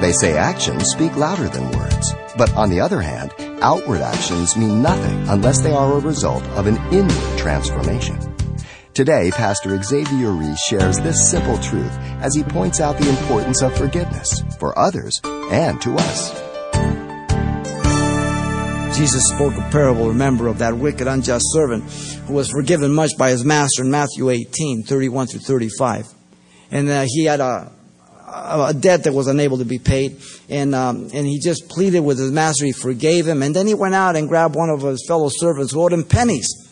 They say actions speak louder than words. But on the other hand, outward actions mean nothing unless they are a result of an inward transformation. Today, Pastor Xavier Reese shares this simple truth as he points out the importance of forgiveness for others and to us. Jesus spoke a parable, remember, of that wicked, unjust servant who was forgiven much by his master in Matthew 18, 31 through 35. And uh, he had a, a debt that was unable to be paid. And, um, and he just pleaded with his master. He forgave him. And then he went out and grabbed one of his fellow servants who owed him pennies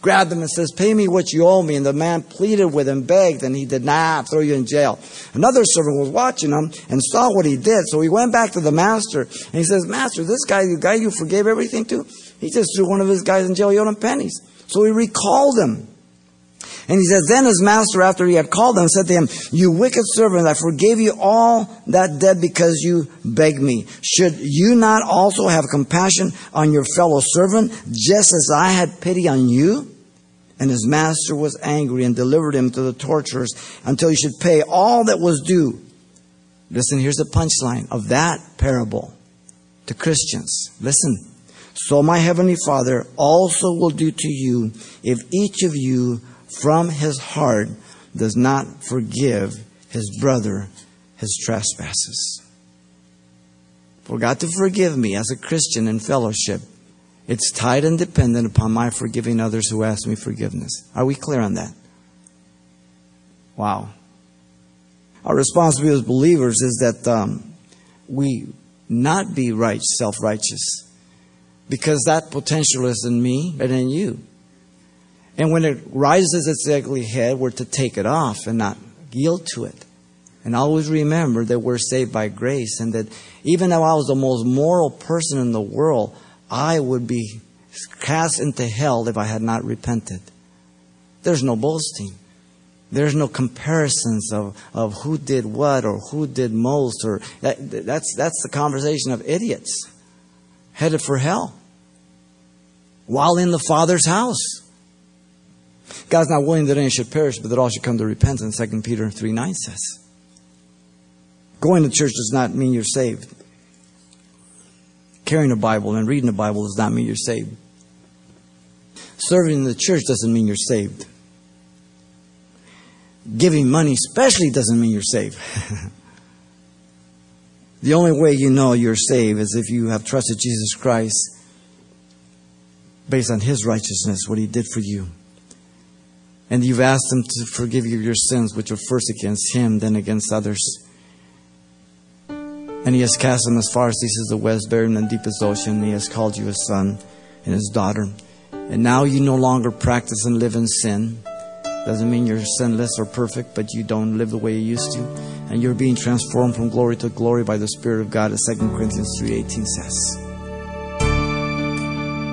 grabbed him and says, Pay me what you owe me. And the man pleaded with him, begged, and he did not throw you in jail. Another servant was watching him and saw what he did. So he went back to the master and he says, Master, this guy, the guy you forgave everything to, he just threw one of his guys in jail. He owed him pennies. So he recalled him. And he says, Then his master, after he had called him, said to him, You wicked servant, I forgave you all that debt because you begged me. Should you not also have compassion on your fellow servant, just as I had pity on you? And his master was angry and delivered him to the torturers until he should pay all that was due. Listen, here's the punchline of that parable to Christians. Listen. So my heavenly Father also will do to you if each of you from his heart does not forgive his brother his trespasses. For God to forgive me as a Christian in fellowship, it's tied and dependent upon my forgiving others who ask me forgiveness. Are we clear on that? Wow. Our responsibility as believers is that um, we not be right, self righteous, because that potential is in me and in you. And when it rises its ugly head, we're to take it off and not yield to it. And always remember that we're saved by grace and that even though I was the most moral person in the world, I would be cast into hell if I had not repented. There's no boasting. There's no comparisons of, of who did what or who did most or that, that's that's the conversation of idiots headed for hell while in the Father's house. God's not willing that any should perish, but that all should come to repentance, 2 Peter 3 9 says. Going to church does not mean you're saved. Carrying a Bible and reading the Bible does not mean you're saved. Serving in the church doesn't mean you're saved. Giving money especially doesn't mean you're saved. the only way you know you're saved is if you have trusted Jesus Christ based on His righteousness, what He did for you and you've asked Him to forgive you your sins, which are first against Him, then against others. And He has cast them as far as East is the west, buried in the deepest ocean. He has called you His son and His daughter. And now you no longer practice and live in sin. Doesn't mean you're sinless or perfect, but you don't live the way you used to. And you're being transformed from glory to glory by the Spirit of God, as 2 Corinthians 3.18 says.